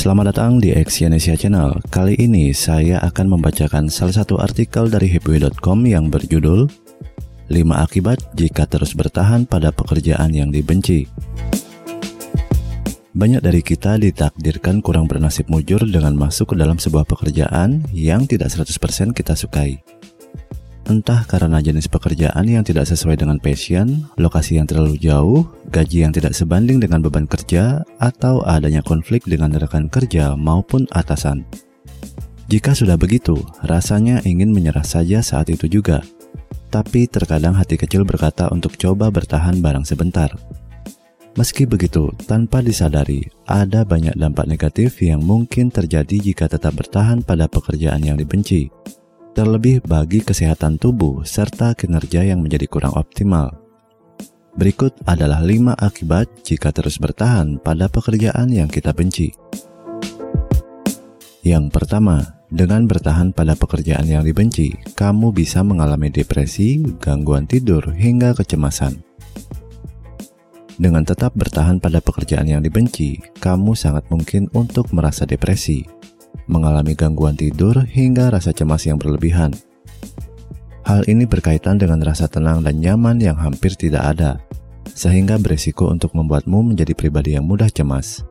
Selamat datang di Exyonesia Channel. Kali ini saya akan membacakan salah satu artikel dari happyway.com yang berjudul 5 akibat jika terus bertahan pada pekerjaan yang dibenci. Banyak dari kita ditakdirkan kurang bernasib mujur dengan masuk ke dalam sebuah pekerjaan yang tidak 100% kita sukai. Entah karena jenis pekerjaan yang tidak sesuai dengan passion, lokasi yang terlalu jauh, gaji yang tidak sebanding dengan beban kerja, atau adanya konflik dengan rekan kerja maupun atasan. Jika sudah begitu, rasanya ingin menyerah saja saat itu juga. Tapi terkadang hati kecil berkata untuk coba bertahan barang sebentar. Meski begitu, tanpa disadari, ada banyak dampak negatif yang mungkin terjadi jika tetap bertahan pada pekerjaan yang dibenci terlebih bagi kesehatan tubuh serta kinerja yang menjadi kurang optimal. Berikut adalah 5 akibat jika terus bertahan pada pekerjaan yang kita benci. Yang pertama, dengan bertahan pada pekerjaan yang dibenci, kamu bisa mengalami depresi, gangguan tidur, hingga kecemasan. Dengan tetap bertahan pada pekerjaan yang dibenci, kamu sangat mungkin untuk merasa depresi, mengalami gangguan tidur hingga rasa cemas yang berlebihan. Hal ini berkaitan dengan rasa tenang dan nyaman yang hampir tidak ada, sehingga beresiko untuk membuatmu menjadi pribadi yang mudah cemas.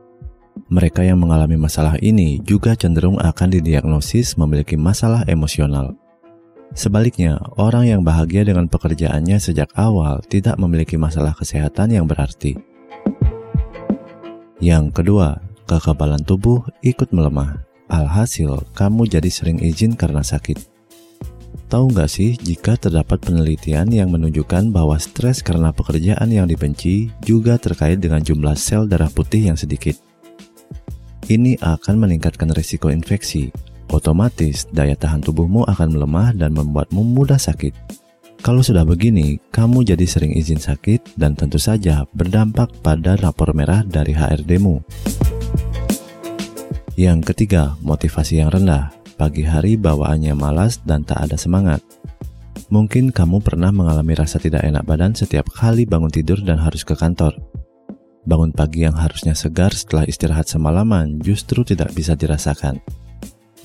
Mereka yang mengalami masalah ini juga cenderung akan didiagnosis memiliki masalah emosional. Sebaliknya, orang yang bahagia dengan pekerjaannya sejak awal tidak memiliki masalah kesehatan yang berarti. Yang kedua, kekebalan tubuh ikut melemah. Alhasil, kamu jadi sering izin karena sakit. Tahu nggak sih jika terdapat penelitian yang menunjukkan bahwa stres karena pekerjaan yang dibenci juga terkait dengan jumlah sel darah putih yang sedikit. Ini akan meningkatkan risiko infeksi. Otomatis, daya tahan tubuhmu akan melemah dan membuatmu mudah sakit. Kalau sudah begini, kamu jadi sering izin sakit dan tentu saja berdampak pada rapor merah dari HRD-mu. Yang ketiga, motivasi yang rendah. Pagi hari bawaannya malas dan tak ada semangat. Mungkin kamu pernah mengalami rasa tidak enak badan setiap kali bangun tidur dan harus ke kantor. Bangun pagi yang harusnya segar setelah istirahat semalaman justru tidak bisa dirasakan.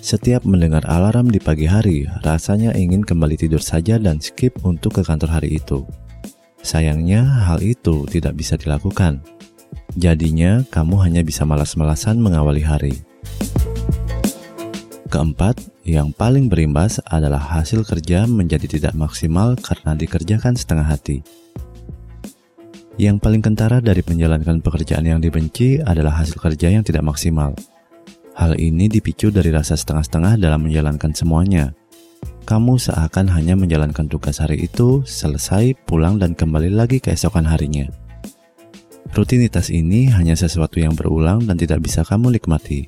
Setiap mendengar alarm di pagi hari, rasanya ingin kembali tidur saja dan skip untuk ke kantor hari itu. Sayangnya, hal itu tidak bisa dilakukan. Jadinya, kamu hanya bisa malas-malasan mengawali hari. Keempat, yang paling berimbas adalah hasil kerja menjadi tidak maksimal karena dikerjakan setengah hati. Yang paling kentara dari menjalankan pekerjaan yang dibenci adalah hasil kerja yang tidak maksimal. Hal ini dipicu dari rasa setengah-setengah dalam menjalankan semuanya. Kamu seakan hanya menjalankan tugas hari itu, selesai, pulang, dan kembali lagi keesokan harinya. Rutinitas ini hanya sesuatu yang berulang dan tidak bisa kamu nikmati.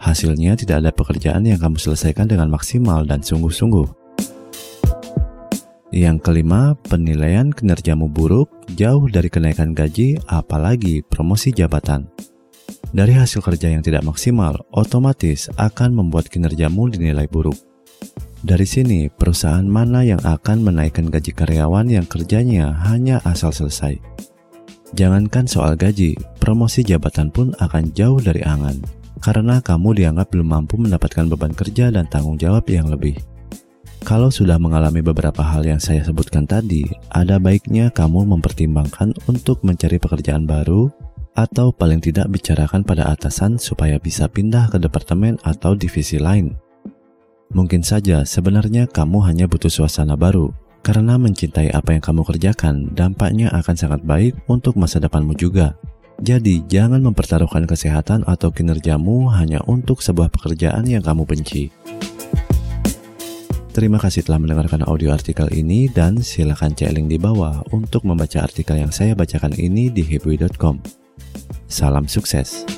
Hasilnya tidak ada pekerjaan yang kamu selesaikan dengan maksimal dan sungguh-sungguh. Yang kelima, penilaian kinerjamu buruk jauh dari kenaikan gaji apalagi promosi jabatan. Dari hasil kerja yang tidak maksimal, otomatis akan membuat kinerjamu dinilai buruk. Dari sini, perusahaan mana yang akan menaikkan gaji karyawan yang kerjanya hanya asal selesai? Jangankan soal gaji, promosi jabatan pun akan jauh dari angan karena kamu dianggap belum mampu mendapatkan beban kerja dan tanggung jawab yang lebih. Kalau sudah mengalami beberapa hal yang saya sebutkan tadi, ada baiknya kamu mempertimbangkan untuk mencari pekerjaan baru atau paling tidak bicarakan pada atasan supaya bisa pindah ke departemen atau divisi lain. Mungkin saja sebenarnya kamu hanya butuh suasana baru, karena mencintai apa yang kamu kerjakan dampaknya akan sangat baik untuk masa depanmu juga. Jadi, jangan mempertaruhkan kesehatan atau kinerjamu hanya untuk sebuah pekerjaan yang kamu benci. Terima kasih telah mendengarkan audio artikel ini dan silakan cek link di bawah untuk membaca artikel yang saya bacakan ini di happy.com. Salam sukses.